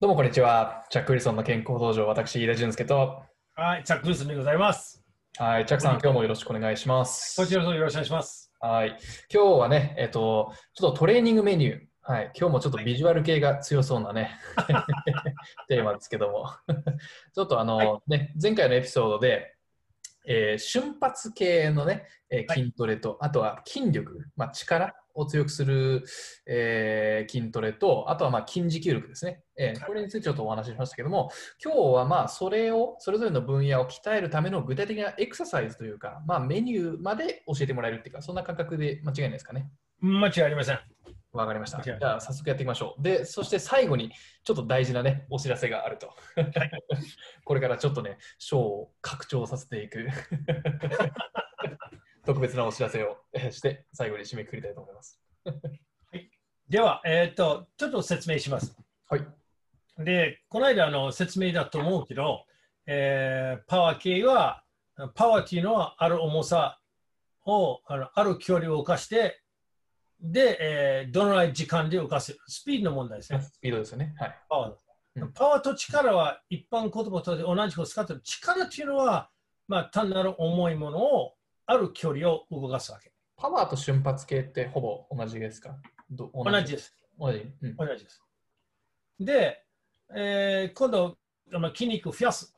どうもこんにちは。チャック・ウィルソンの健康道場、私、飯田俊介と、はい、チャック・ウィルソンでございます。はい、チャックさん、今日もよろしくお願いします。こちらこそよろしくお願いします。はい、今日はね、えっと、ちょっとトレーニングメニュー、はい、今日もちょっとビジュアル系が強そうなね、テーマですけども、ちょっとあの、はね、前回のエピソードで、えー瞬発系のね、えーはい筋トレと、あとは筋力、まあ、力を強くする、えー筋トレと、あとはまあ筋持久力ですね、えーはいこれについてちょっとお話ししましたけども、今日はまあそれを、それぞれの分野を鍛えるための具体的なエクササイズというか、まあ、メニューまで教えてもらえるっていうか、そんな感覚で間違いないですかね？間違いありません。わかりました。じゃあ、早速やっていきましょう。で、そして最後に、ちょっと大事なね、お知らせがあると。これからちょっとね、ショーを拡張させていく、特別なお知らせをえーして、最後に締めくくりたいと思います。では、えーっと、ちょっと説明します。はい。で、この間あの説明だと思うけど、えーパワー系は、パワーっていうのはある重さを、あのある距離を動かして、で、えーどのぐらい時間で動かせる？スピードの問題ですね。スピードですよね。はい。パワーうんパワーと力は一般言葉と同じことを使ってる。力っていうのは、まあ、単なる重いものをある距離を動かすわけ。パワーと瞬発系ってほぼ同じですか？ど同じ？です。同じ？うん同じです。で、えー今度、まあ、筋肉増やす。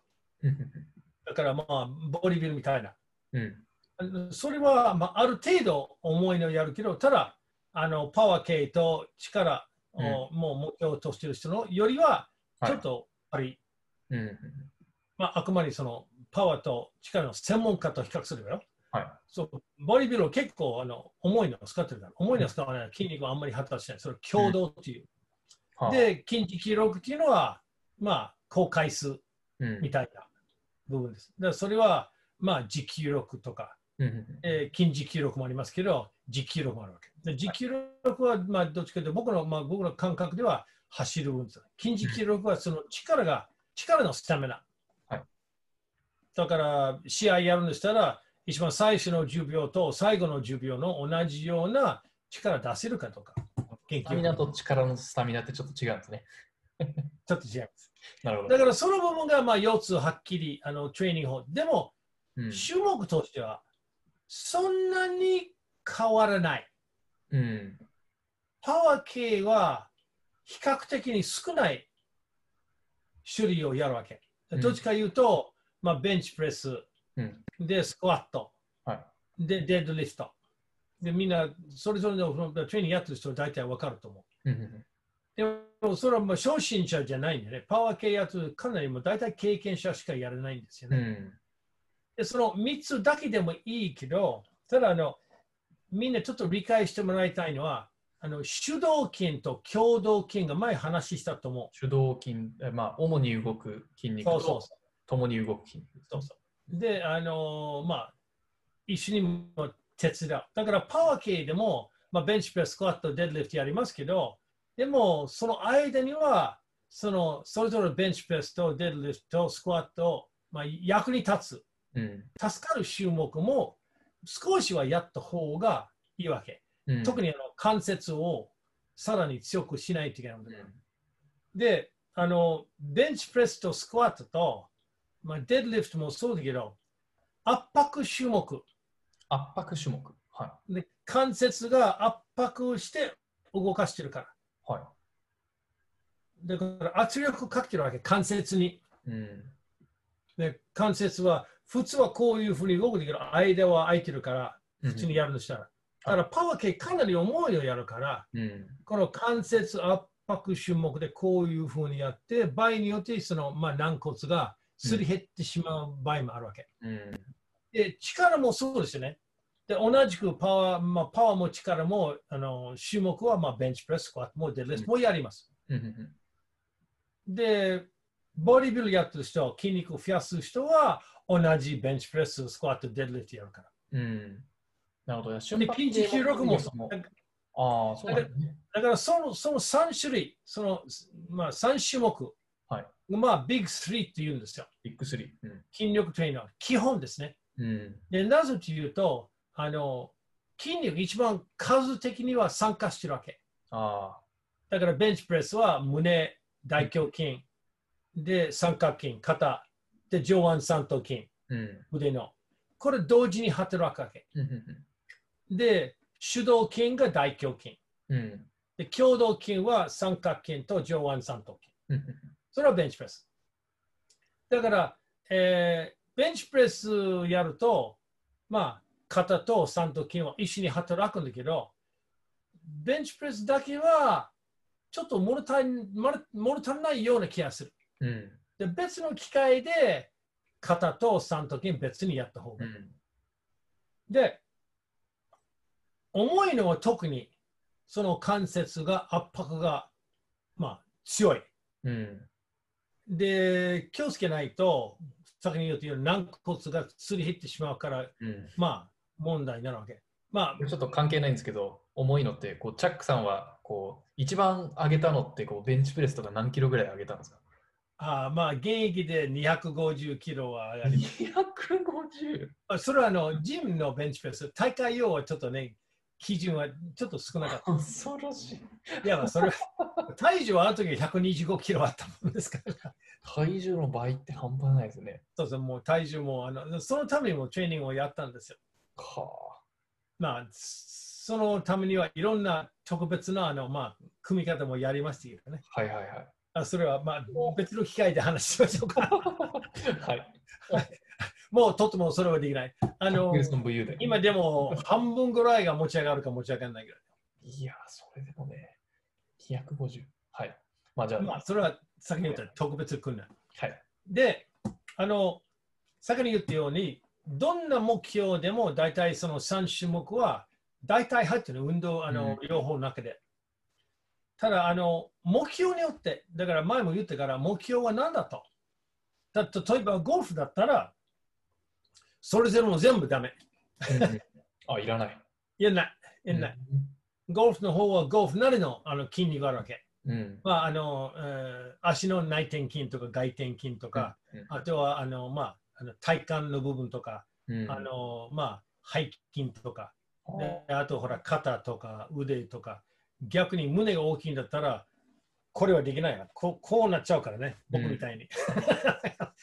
だから、まあ、ボディビルみたいな。うん。それは、まあ、ある程度重いのやるけど、ただ、あのパワー系と力を、もう目標としている人のよりは、ちょっと、やっぱり、うん。まあ、あくまでそのパワーと力の専門家と比較するよ。はい。そうボディビルは結構あの重いのを使ってるから、重いのを使わない、筋肉はあんまり発達しない。それ共同っていう。はあ、で、筋持力っていうのは、まあ、高回数うんみたいな部分です。だからそれは、まあ、持久力とか、うんえー筋持久力もありますけど、持久力もあるわけ。で持久力は、まあ、どっちかというと、僕の、まあ、僕の感覚では走る運動。筋持久力はその力が、力のスタミナ。はいだから、試合やるんでしたら、一番最初の10秒と最後の10秒の同じような力出せるかとか、研スタミナ究と力のスタミナってちょっと違うんですね。ちょっと違います。なるほど。だからその部分がまあ4つはっきりあのトレーニング法。でも、うん種目としてはそんなに変わらない。うん。パワー系は比較的に少ない種類をやるわけ。うんどっちか言うと、まあ、ベンチプレス、うんでスクワット、はいでデッドリフト。でみんなそれぞれのトレーニングやってる人は大体わかると思う。うんでもそれはまあ初心者じゃないんでね。パワー系やつかなりもう大体経験者しかやらないんですよね。うん。でその3つだけでもいいけど、ただあの、みんなちょっと理解してもらいたいのは、あの主導筋と共同筋が前話したと思主導筋、えまあ、主に動く筋う。肉そうそうと共に動く筋肉。そうそう。で、あのまあ、一緒にも手伝う。だからパワー系でも、まあ、ベンチプレス、スクワット、デッドリフトやりますけど、でもその間には、そのそれぞれベンチプレスとデッドリフト、スクワット、まあ、役に立つ。うん。助かる種目も少しはやった方がいいわけ。うん、特にあの関節をさらに強くしないといけないので。うんで、あの、ベンチプレスとスクワットと、まあ、デッドリフトもそうだけど、圧迫種目圧迫種目。はで、関節が圧迫して動かしてるから。い。はい。だから圧力かけてるわけ、関節に。うん。で関節は普通はこういうふうに動くんだけど、間は空いてるから、普通にやるとしたら。だからパワー系かなり重いをやるから、うん。この関節圧迫種目でこういうふうにやって、場合によってその、まあ、軟骨がすり減ってしまう場合もあるわけ。うん。で、力もそうですよね。で、同じくパワー、まあ、パワーも力も、あの種目は、まあ、ベンチプレス、スクワットもデッドリフトもやります。うんうんで、ボディビルやってる人、筋肉を増やす人は、同じベンチプレス、スクワット、デッドリフトやるから。うん。なるほど。で、筋持久力もそう。だああ、そうなんですね。だからその、その3種類、その、まあ、3種目、はいまあ、ビッグ3って言うんですよ。ビッグスリー。うん。筋力トレーナー、基本ですね。うん。で、なぜというと、あの、筋肉一番数的には参加してるわけ。ああ。だからベンチプレスは胸、大胸筋、で、三角筋、肩、で、上腕三頭筋、うん。腕の。これ同時に働くわけ。で、手動筋が大胸筋。うん。うんで、共同筋は三角筋と上腕三頭筋。うんそれはベンチプレス。だから、えーベンチプレスやると、まあ、肩と三頭筋は一緒に働くんだけど、ベンチプレスだけは、ちょっと物足り物物足りないような気がする。うんで別の機械で、肩と三頭筋別にやった方がいい。うんで、重いのは特に、その関節が圧迫が、まあ、強い。うんで、気をつけないと、先に言うと軟骨がすり減ってしまうから、うんまあ、問題になるわけ。まあ、ちょっと関係ないんですけど、重いのって、こうチャックさんはこう一番上げたのってこうベンチプレスとか何キロぐらい上げたんですか？あまあ、現役で250キロは上がります。?250! あそれはあの、ジムのベンチプレス、大会用はちょっとね、基準はちょっと少なかった。恐ろしい。いや、まあ、それは、体重はあの時125キロあったもんですから。体重の倍って半端ないですね。そうそう、もう体重もあの、そのためにもトレーニングをやったんですよ。はまあ、そのためにはいろんな特別なあの、まあ、組み方もやりましたけどね。あ。はいはいはい。あそれは、まあ、別の機会で話しましょうか。はい。もうとってもそれはできない。あの。今でも半分ぐらいが持ち上がるか持ち上がらないぐらい。いや、それでもね、250。はい。まあじゃあ、まあ、それは先に言った特別訓練。はい。で、あの、先に言ったように、どんな目標でも大体その3種目は大体入ってる運動、あの、う両方の中で。ただ、あの、目標によって、だから前も言ったから、目標は何だと。だ例えばゴルフだったら、それぞれも全部ダメ。うんうんあ、いらない。いやない。いやない。ゴルフの方はゴルフなりのあの筋肉があるわけ。うん。まあ、あの、えー足の内転筋とか外転筋とか、うんあとはあの、まあ、あの体幹の部分とか、うん、あの、まあ、背筋とか、あとほら、肩とか腕とか、逆に胸が大きいんだったら、これはできないわこうこうなっちゃうからね、僕みたいに。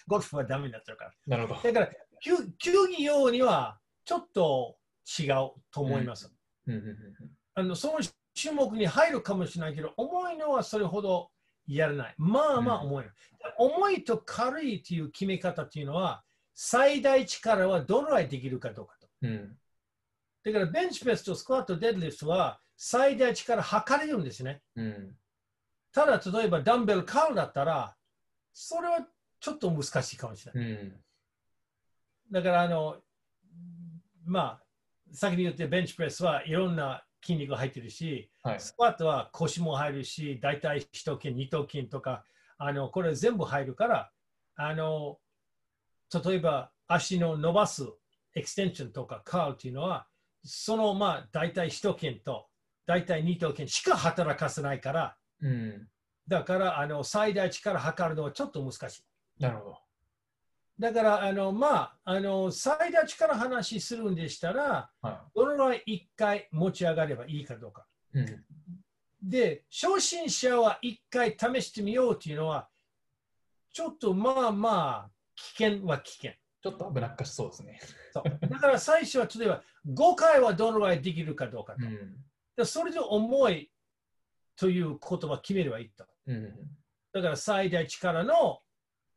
ゴルフはダメになっちゃうから。なるほど。だから、球球技用にはちょっと違うと思います。うんうんうんあのその種目に入るかもしれないけど、重いのはそれほどやらない。まあまあ重いの。重いと軽いという決め方というのは、最大力はどのぐらいできるかどうかと。うんだから、ベンチプレスとスクワット、デッドリフトは最大力測れるんですね。うんただ、例えばダンベルカールだったら、それはちょっと難しいかもしれない。うんだから、あの、まあ、先に言ってベンチプレスはいろんな筋肉が入ってるし、はい。スクワットは腰も入るし、大体一筋、二頭筋とか、あのこれ全部入るから、あの例えば足の伸ばすエクステンションとかカールっていうのは、そのまあ大体一筋と大体二頭筋しか働かせないから、うん。だからあの最大力測るのはちょっと難しい。なるほど。だから、あのまあ、あの最大力話するんでしたら、はどのぐらい一回持ち上がればいいかどうか。い。うん。で、初心者は一回試してみようというのは、ちょっとまあまあ、危険は危険。ちょっと危なっかしそうですね。そうだから最初は例えば5回はどのぐらいできるかどうかと。うん。でそれで重いという言葉決めればいいと。うん。だから最大力の、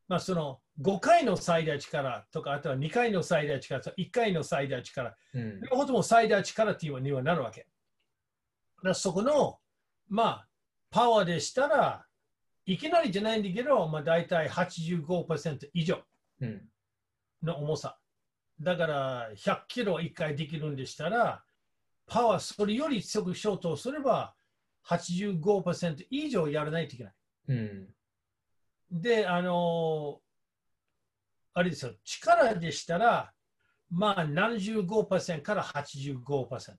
まあその5回の最大力とか、あとは2回の最大力と1回の最大力、うん。両方とも最大力っていうにはなるわけ。だそこの、まあ、パワーでしたら、いきなりじゃないんだけど、まあ、大体85%以上うん。の重さ。だから、100キロ1回できるんでしたら、パワーそれより強くしようとすれば、85%以上やらないといけない。うん。で、あのあれですよ、力でしたら、まあ75%から85%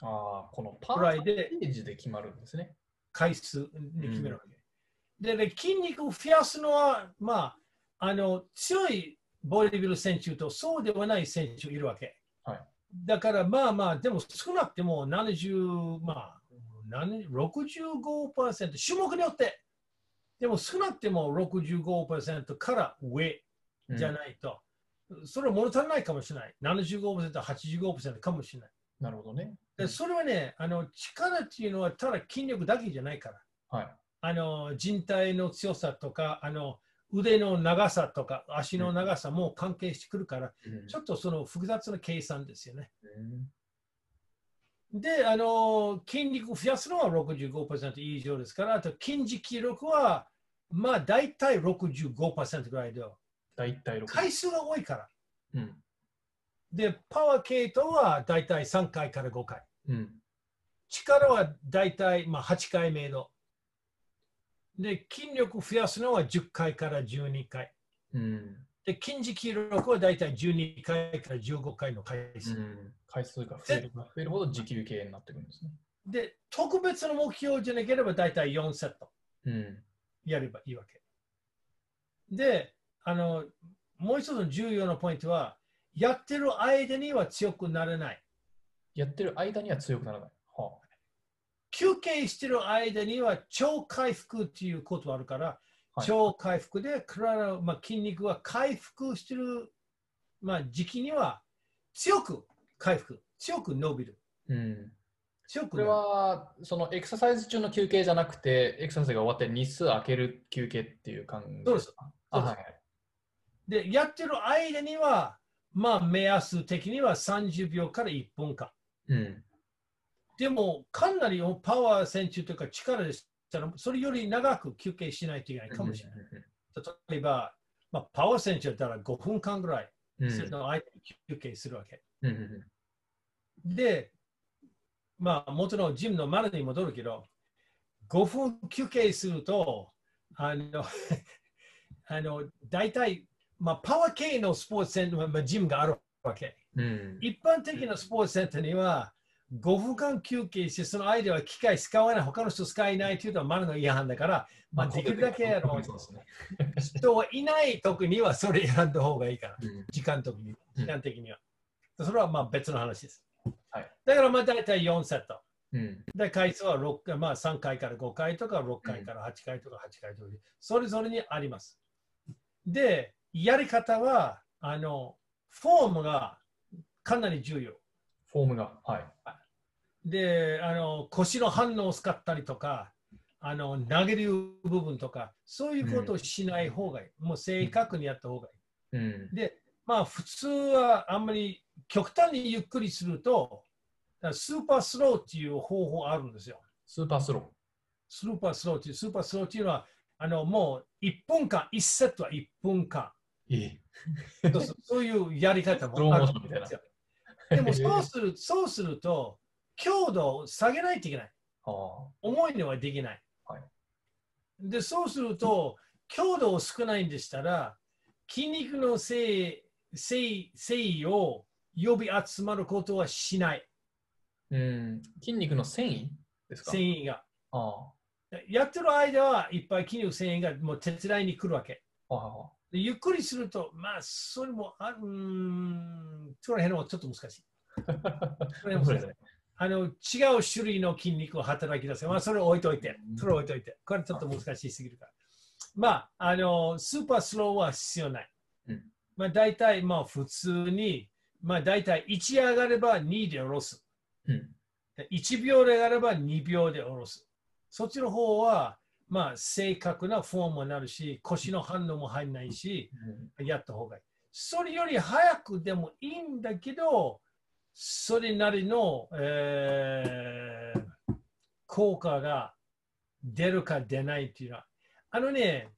ああ、このパーセンテージで決まるんですね。回数で決めるわけ。でで、筋肉を増やすのは、まあ、あの強いボディビル選手とそうではない選手いるわけ。はいだからまあまあ、でも少なくても70、まあ、何65%、種目によってでも少なくても65%から上じゃないと、それは物足りないかもしれない。75%、85%かもしれない。なるほどね。でそれはね、あの力っていうのはただ筋力だけじゃないから。はい。あの人体の強さとかあの腕の長さとか足の長さも関係してくるから、うんちょっとその複雑な計算ですよね。うんで、あの筋肉増やすのは65%以上ですから、あと筋持久力はまあ大体65%ぐらいで、大体6。回数が多いから。うん。で、パワー系統は大体3回から5回。うん。力は大体まあ8回目の。で、筋力増やすのは10回から12回。うん。で、筋持久力は大体12回から15回の回数。うん回数が増えれば増えるほど持久系になってくるんですね。で、特別な目標じゃなければ大体4セットうん。やればいいわけ。で、あの、もう一つの重要なポイントは、やってる間には強くなれない。やってる間には強くならない。は休憩してる間には超回復っていうことがあるから、はい超回復で体、まあ、筋肉は回復してる、まあ、時期には強く回復、強く伸びる。あ。うん。これ強くなるは、そのエクササイズ中の休憩じゃなくて、エクササイズが終わって日数空ける休憩っていう感じです。あ、そうですはいはい。で、やってる間には、まあ、目安的には30秒から1分間。うん。でも、かなりパワー選手というか力でしたら、それより長く休憩しないといけないかもしれない。例えば、まあ、パワー選手だったら5分間ぐらい、うん。その間に休憩するわけ。で、まあ、もちろんジムのマナーに戻るけど、5分休憩すると、あの、あの大体、まあ、パワー系のスポーツセンター、まあ、ジムがあるわけ。うんうん一般的なスポーツセンターには、5分間休憩して、その間は機械使わない、他の人使えないというのはマナーの違反だから、まあ、できるだけあのそうですね。人はいない時にはそれ選んだ方がいいから、うん時間的時間的には。それはまあ別の話です。はいだからまあ大体4セット。うん。で、回数は6回、まあ3回から5回とか6回から8回とか8回とか、それぞれにあります。で、やり方は、あの、フォームがかなり重要。フォームが。はい。で、あの、腰の反応を使ったりとか、あの、投げる部分とか、そういうことをしない方がいい。もう正確にやった方がいい。うん。で、まあ普通はあんまり極端にゆっくりすると、スーパースローっていう方法あるんですよ。スーパースロスーパースローっていう、スーパースローっていうのは、あのもう1分間、1セットは1分間。ー。えそういうやり方もあるんですよ。でもそうするそうすると、強度を下げないといけない。は重いのはできない。はいで、そうすると、強度を少ないんでしたら、筋肉の性性性を呼び集まることはしない。あ。うん。筋肉の繊維ですか？繊維が。あやってる間はいっぱい筋肉繊維がもう手伝いに来るわけ。ゆっくりすると、まあ、それもある、うーん、そこら辺はちょっと難しい。それは難しい。あの違う種類の筋肉を働き出す。まあ、それを置いといて、それを置いといて。これちょっと難しすぎるから。まあ、あの、スーパースローは必要ない。うんまあ、大体、まあ、普通に、まあ、大体1上がれば2で下ろす。うん。で1秒で上がれば2秒で下ろす。そっちの方は、まあ、正確なフォームになるし、腰の反応も入らないし、やった方がいい。それより早くでもいいんだけど、それなりの、えー効果が出るか出ないっていうのは、あのね、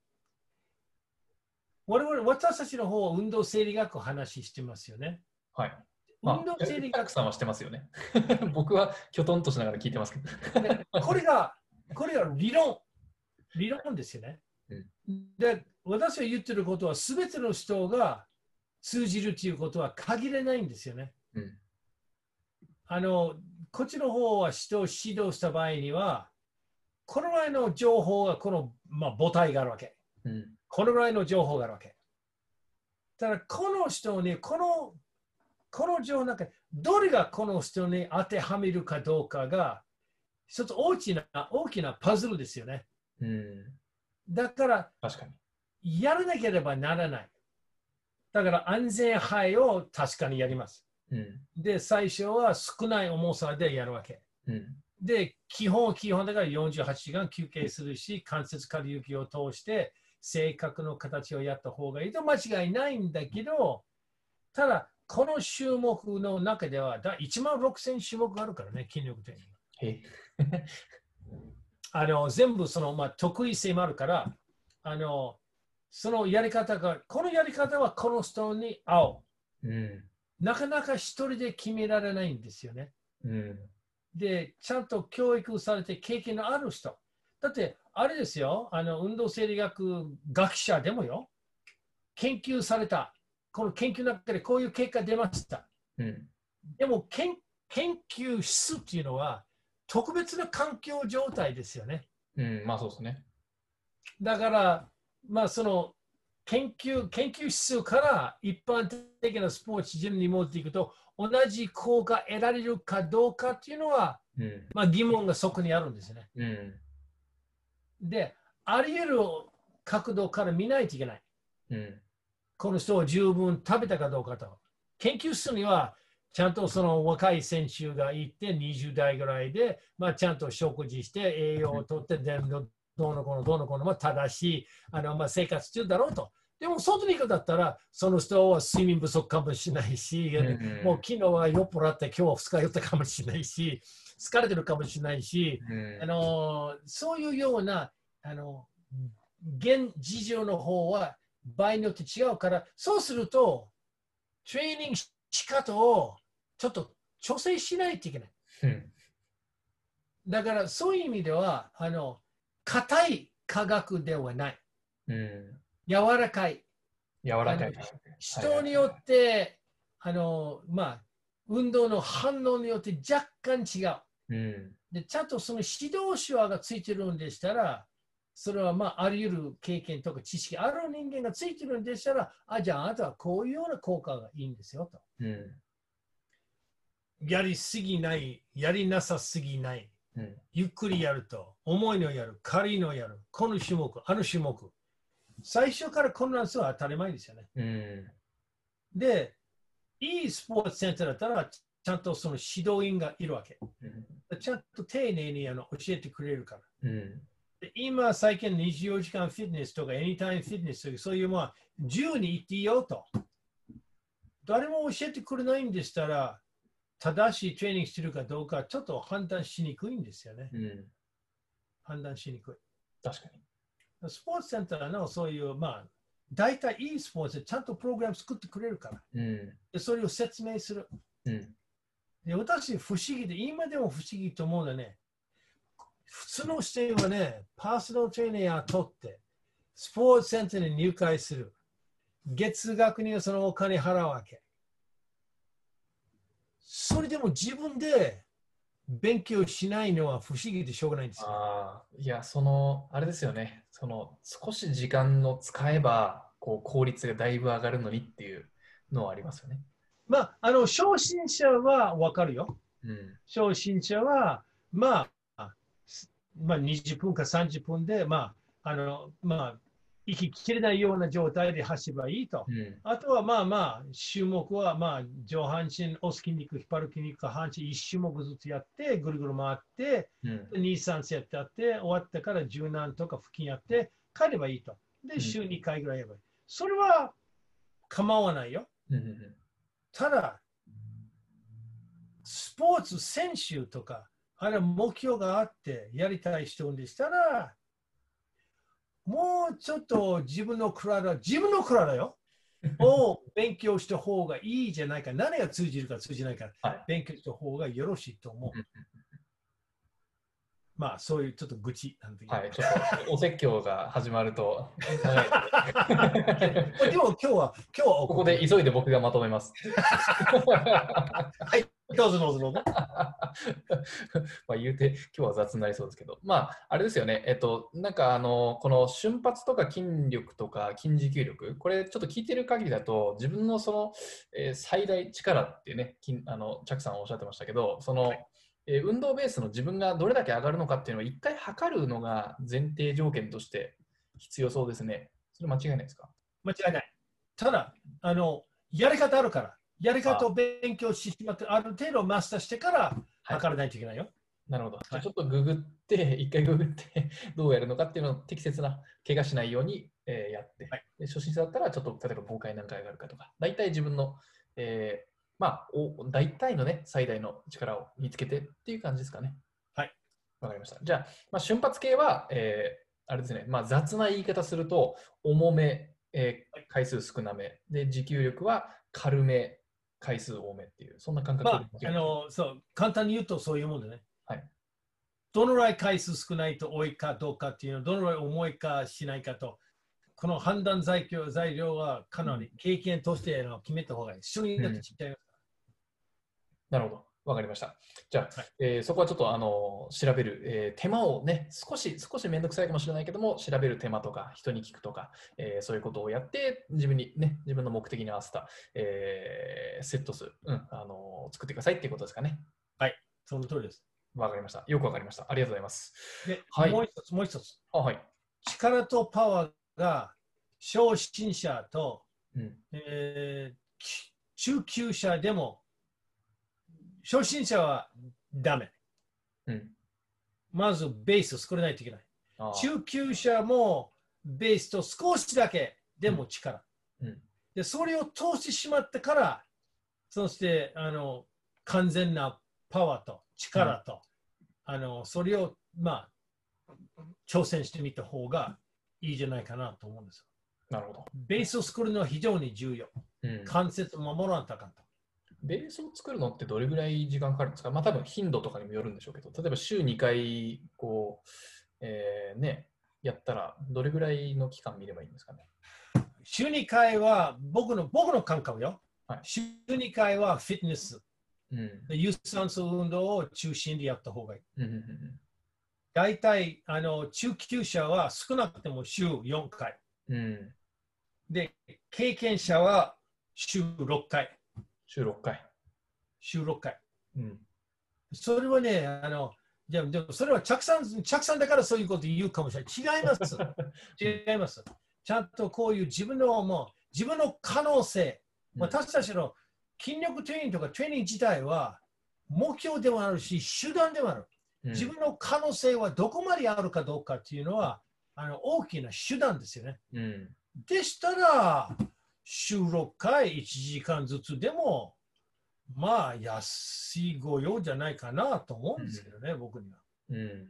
我々、私たちの方は運動生理学を話してますよね。はい。ま運動あ、生理学、さんはしてますよね。僕はきょとんとしながら聞いてますけど。ねこれが、これが理論、理論ですよね。で、私が言ってることは、すべての人が通じるということは限らないんですよね。うん。あの、こっちの方は人を指導した場合には、このぐらいの情報がこの、まあ、母体があるわけ。うん。このぐらいの情報があるわけ。ただ、この人に、この、この情報の中で、どれがこの人に当てはめるかどうかが、一つ大きな、大きなパズルですよね。うん。だから、確かに。やらなければならない。だから安全配を確かにやります。うん。で、最初は少ない重さでやるわけ。うん。で、基本、基本だから48時間休憩するし、関節可動域を通して、正確の形をやった方がいいと間違いないんだけど、ただ、この種目の中では、だ1万6000種目あるからね、筋力トレーニング。へ あの全部その、まあ、得意性もあるから、あのそのやり方が、このやり方はこの人に合う。うん。なかなか一人で決められないんですよね。うん。で、ちゃんと教育されて経験のある人。だって、あれですよ、あの運動生理学学者でもよ、研究された。この研究の中でこういう結果出ました。うん。でも研、研究室っていうのは特別な環境状態ですよね。うん。まあそうですね。だから、まあ、その研究研究室から一般的なスポーツジムに持っていくと、同じ効果得られるかどうかっていうのは、うん。まあ、疑問がそこにあるんですね。うん。で、あり得る角度から見ないといけない。うん。この人を十分食べたかどうかと。研究室には、ちゃんとその若い選手がいて、20代ぐらいで、まあ、ちゃんと食事して、栄養をとって、でどどうのこのどうのこのも正しいあの、まあ、生活中だろうと。でも、外に行くだったら、その人は睡眠不足かもしれないし、うんもう昨日は酔っ払って、今日は二日酔ったかもしれないし、疲れてるかもしれないし、うんあのそういうようなあの現事情の方は場合によって違うから、そうすると、トレーニング仕方をちょっと調整しないといけない。うん。だからそういう意味では、あの硬い科学ではない。うん。柔らかい。柔らかい。人によって、あのまあ、運動の反応によって若干違う。うん。で、ちゃんとその指導手話がついてるんでしたら、それはまあ、あり得る経験とか知識ある人間がついてるんでしたら、あ、じゃああなたはこういうような効果がいいんですよと。うん。やりすぎない、やりなさすぎない、うん。ゆっくりやると、重いのやる、軽いのやる、この種目、あの種目。最初からこんなんするのは当たり前ですよね。うん。で、いいスポーツセンターだったら、ちゃんとその指導員がいるわけ。ちゃんと丁寧にあの教えてくれるから。うん。で今、最近24時間フィットネスとか、エニタイムフィットネスとか、そういうまあ、自由に行っていいよと。誰も教えてくれないんでしたら、正しいトレーニングしてるかどうか、ちょっと判断しにくいんですよね。うん。判断しにく確かに。い。スポーツセンターのそういう、まあ、大体いいスポーツでちゃんとプログラム作ってくれるから。うん。でそれを説明する。うん。で私、不思議で、今でも不思議と思うのはね、普通の人はね、パーソナルトレーナー雇って、スポーツセンターに入会する。月額にはそのお金払うわけ。それでも自分で勉強しないのは不思議でしょうがないんですよ。ああ、いや、その、あれですよね。その、少し時間を使えば、こう、効率がだいぶ上がるのにっていうのはありますよね。まあ、あの、初心者はわかるよ。うん。初心者は、まあ、すまあ、20分か30分で、まあ、あの、まあ、息切れないような状態で走ればいいと。うん。あとは、まあまあ、種目は、まあ、上半身、押す筋肉、引っ張る筋肉、下半身1種目ずつやって、ぐるぐる回って、うん。2、3セットやって、終わってから柔軟とか腹筋やって、帰ればいいと。で、ん週2回ぐらいやればいい。それは構わないよ。うんうんただ、スポーツ選手とか、あれは目標があってやりたい人でしたら、もうちょっと自分の体、自分の体よ、を勉強した方がいいじゃないか。何が通じるか通じないか、はい。勉強した方がよろしいと思う。うん。まあ、そういうちょっと愚痴なんだけど。はい、ちょっとお説教が始まると、でも今日は、今日はここで急いで僕がまとめます。どうぞどうぞどうぞ。まあ言うて、今日は雑になりそうですけど、まあ、あれですよね、えっと、なんかあの、この瞬発とか筋力とか筋持久力、これちょっと聞いてる限りだと、自分のその、えー最大力ってね、筋あの、チャックさんおっしゃってましたけど、その、えー運動ベースの自分がどれだけ上がるのかっていうのを一回測るのが前提条件として必要そうですね。それ間違いないですか？間違いない。ただ、あの、やり方あるから、やり方を勉強してしまって、ある程度マスターしてから測らないといけないよ。なるほど。じゃちょっとググって、一回ググって どうやるのかっていうのを適切な、怪我しないように、えー、やって、はい、で初心者だったら、ちょっと例えば5回何回があるかとか、大体自分の、えー、まあ、お大体のね、最大の力を見つけてっていう感じですかね。はい。わかりました。じゃあ、まあ、瞬発系は、えー、あれですね、まあ、雑な言い方すると、重め、えー、回数少なめ、で、持久力は軽め、回数多めっていう、そんな感覚まあ、あのそう簡単に言うとそういうもんでね。はい。どのぐらい回数少ないと多いかどうかっていうのどのぐらい重いかしないかと、この判断材料材料はかなり経験としての決めた方がいい。一緒になってちっちゃい、うん、なるほど。わかりました。じゃあ、はい、えー、そこはちょっとあの調べる、えー、手間をね、少し、少しめんどくさいかもしれないけども、調べる手間とか、人に聞くとか、えー、そういうことをやって、自分にね、自分の目的に合わせた、えー、セット数、うん、あの作ってくださいっていうことですかね。はい、その通りです。わかりました。よくわかりました。ありがとうございます。で、はい、もう一つ、もう一つ。あはい、力とパワーが初心者と、うん、えー、中級者でも初心者はダメ。うん、まずベースを作らないといけない。中級者もベースと少しだけでも力。うん、でそれを通してしまってから、そしてあの完全なパワーと力と、うん、あのそれを、まあ、挑戦してみた方がいいじゃないかなと思うんですよ。なるほど。ベースを作るのは非常に重要。うん、関節を守らなきゃあかんと。ベースを作るのってどれぐらい時間かかるんですか？まあ多分頻度とかにもよるんでしょうけど、例えば週2回、こう、えー、ね、やったらどれぐらいの期間見ればいいんですかね？週2回は僕の僕の感覚よ。はい、週2回はフィットネス。うん、有酸素運動を中心でやった方がいい。うんうんうん、大体あの中級者は少なくても週4回。うん、で、経験者は週6回。週6回。週6回。うん。それはね、あの、でも、でもそれは着さん、着さんだからそういうこと言うかもしれない。違います。違います。ちゃんとこういう自分の、もう、自分の可能性、私たちの筋力トレーニングとかトレーニング自体は、目標でもあるし、手段でもある。自分の可能性はどこまであるかどうかっていうのは、あの大きな手段ですよね。うん、でしたら、収録回1時間ずつでも、まあ、安い御用じゃないかなと思うんですけどね、うん、僕には。うん。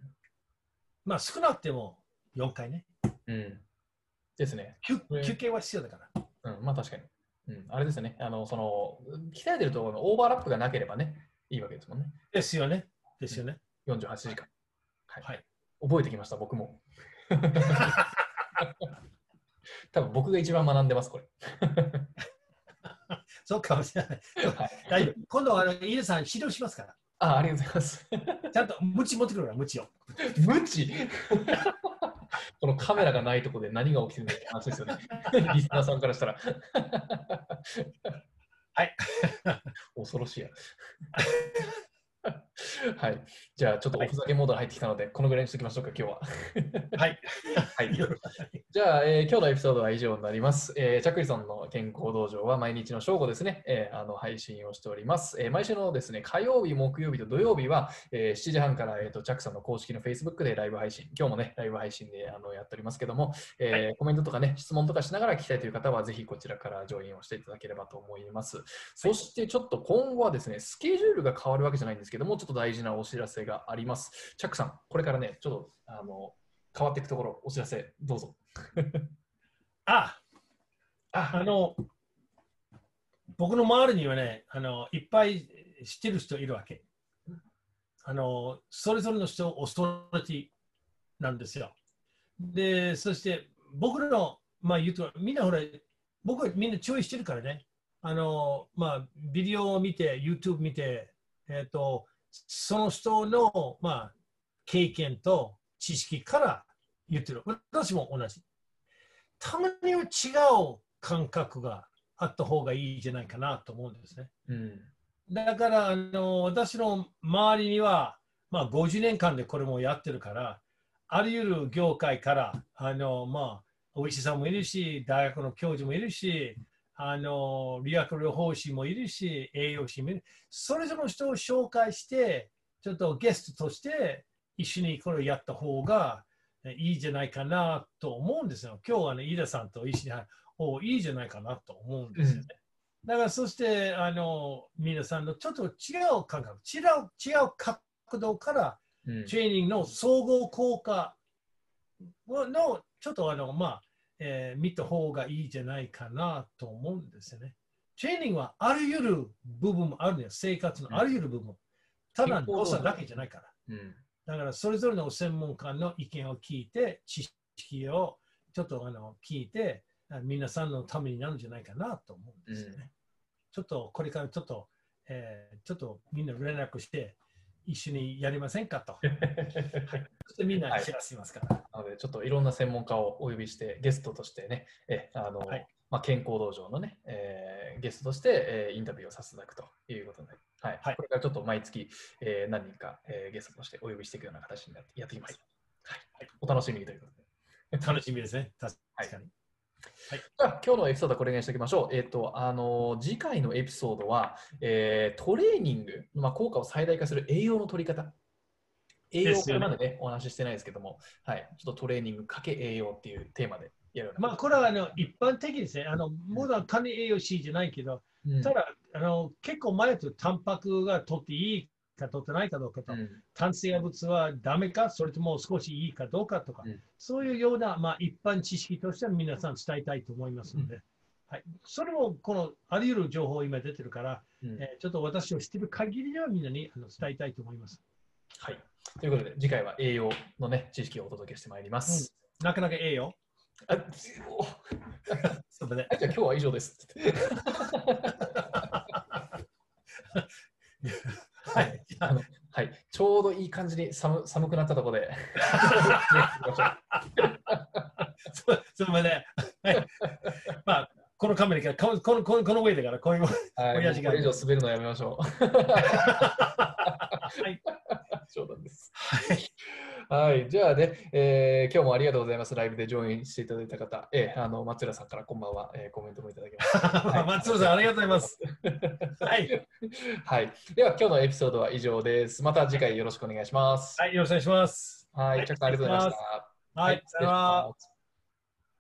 まあ、少なくても4回ね。うん。ですね。休休憩は必要だから。うん、まあ確かに。うん、あれですね。あの、その、鍛えてるところのオーバーラップがなければね、いいわけですもんね。ですよね。ですよね。48時間。はい。はい、覚えてきました、僕も。多分僕が一番学んでます、これ。そうかもしれない。大丈夫。今度はあの、さん、指導しますから。あありがとうございます。ちゃんと、ムチ持ってくるから、ムチを。ムチ このカメラがないところで何が起きてるんだって話ですよね。リスナーさんからしたら。はい。恐ろしいや。はい。じゃあ、ちょっとおふざけモードが入ってきたので、このぐらいにしておきましょうか、今日は。はい。はい。じゃあ、えー、今日のエピソードは以上になります。えー、チャックリソンの健康道場は毎日の正午ですね、えー、あの配信をしております。えー、毎週のですね、火曜日、木曜日と土曜日は、えー、7時半から、えーと、チャックさんの公式の Facebook でライブ配信、今日もね、ライブ配信であのやっておりますけども、えー、はい、コメントとかね、質問とかしながら聞きたいという方は、ぜひこちらからジョインをしていただければと思います。そして、ちょっと今後はですね、スケジュールが変わるわけじゃないんですけども、ちょっと大事なお知らせがあります。チャックさん、これからね、ちょっとあの変わっていくところ、お知らせ、どうぞ。あああの、僕の周りにはね、あのいっぱい知ってる人いるわけ。あのそれぞれの人、オストラティなんですよ。で、そして僕の、まあ言うと、みんなほら、僕はみんな注意してるからね。あの、まあ、ビデオを見て、YouTube 見て、えっ、ー、と、その人の、まあ、経験と知識から言ってる。私も同じ。たまには違う感覚があった方がいいんじゃないかなと思うんですね。うん、だからあの私の周りには、まあ、50年間でこれもやってるからあり得る業界から、あの、まあ、お医者さんもいるし、大学の教授もいるし、あの、理学療法士もいるし、栄養士もいる。それぞれの人を紹介して、ちょっとゲストとして一緒にこれをやった方がえいいんじゃないかなと思うんですよ。今日はね、飯田さんと一緒に、はいおいいじゃないかなと思うんですよね。だからそして、あの、皆さんのちょっと違う感覚、違う違う角度からうんトレーニングの総合効果のちょっとあの、まあえー見た方がいいじゃないかなと思うんですよね。トレーニングはあらゆる部分もあるんです。生活のあらゆる部分。ただ動作だけじゃないから。うんだからそれぞれの専門家の意見を聞いて、知識をちょっとあの聞いて、あ皆さんのためになるんじゃないかなと思うんですよね。うんちょっとこれからちょっと、えーちょっとみんな連絡して、一緒にやりませんかと。そしてみんな知らせますから。なので、ちょっといろんな専門家をお呼びして、ゲストとしてね、えあのはいまあ、健康道場のね、えーゲストとして、えーインタビューをさせていただくということで、はいはいこれからちょっと毎月、えー何人か、えーゲストとしてお呼びしていくような形になってやっていきます。はいお楽しみにということで。楽しみですね。確かに。じゃあ今日のエピソードはこれにしておきましょう。えっ、と、あの次回のエピソードは、えートレーニング、まあ、効果を最大化する栄養の取り方。栄養これまでね、お話ししてないですけども、はい、ちょっとトレーニングかけ栄養っていうテーマでやるまあ、これはあの一般的ですね。あの、もう単に栄養士じゃないけど、うんただあの、結構前とタンパクが取っていいか取ってないかどうかと、うん。炭水化物はダメか、それとも少しいいかどうかとか、うん。そういうような、まあ、一般知識としては皆さん伝えたいと思いますので、はい、それもこのあらゆる情報今出てるから、うん。えーちょっと私を知っている限りではみんなにあの伝えたいと思います。はい。ということで、次回は栄養のね、知識をお届けしてまいります。なかなかええよ。あお。それで。はい、じゃあ今日は以上です。はい、あのはい、ちょうどいい感じに寒寒くなったところで。そそれまで、はい。まあ、このカメラから、このこのこの上だから、こういう。はい、親父がこれ以上滑るのやめましょう。はい。冗談です。はい、じゃあね、えー今日もありがとうございます。ライブでジョインしていただいた方、えーあの松浦さんからこんばんは、えーコメントもいただきました。松尾さん、ありがとうございます。はい。はい、では今日のエピソードは以上です。また次回よろしくお願いします。はい、よろしくお願いします。はい、はいチャックありがとうございました。はい、さよなら。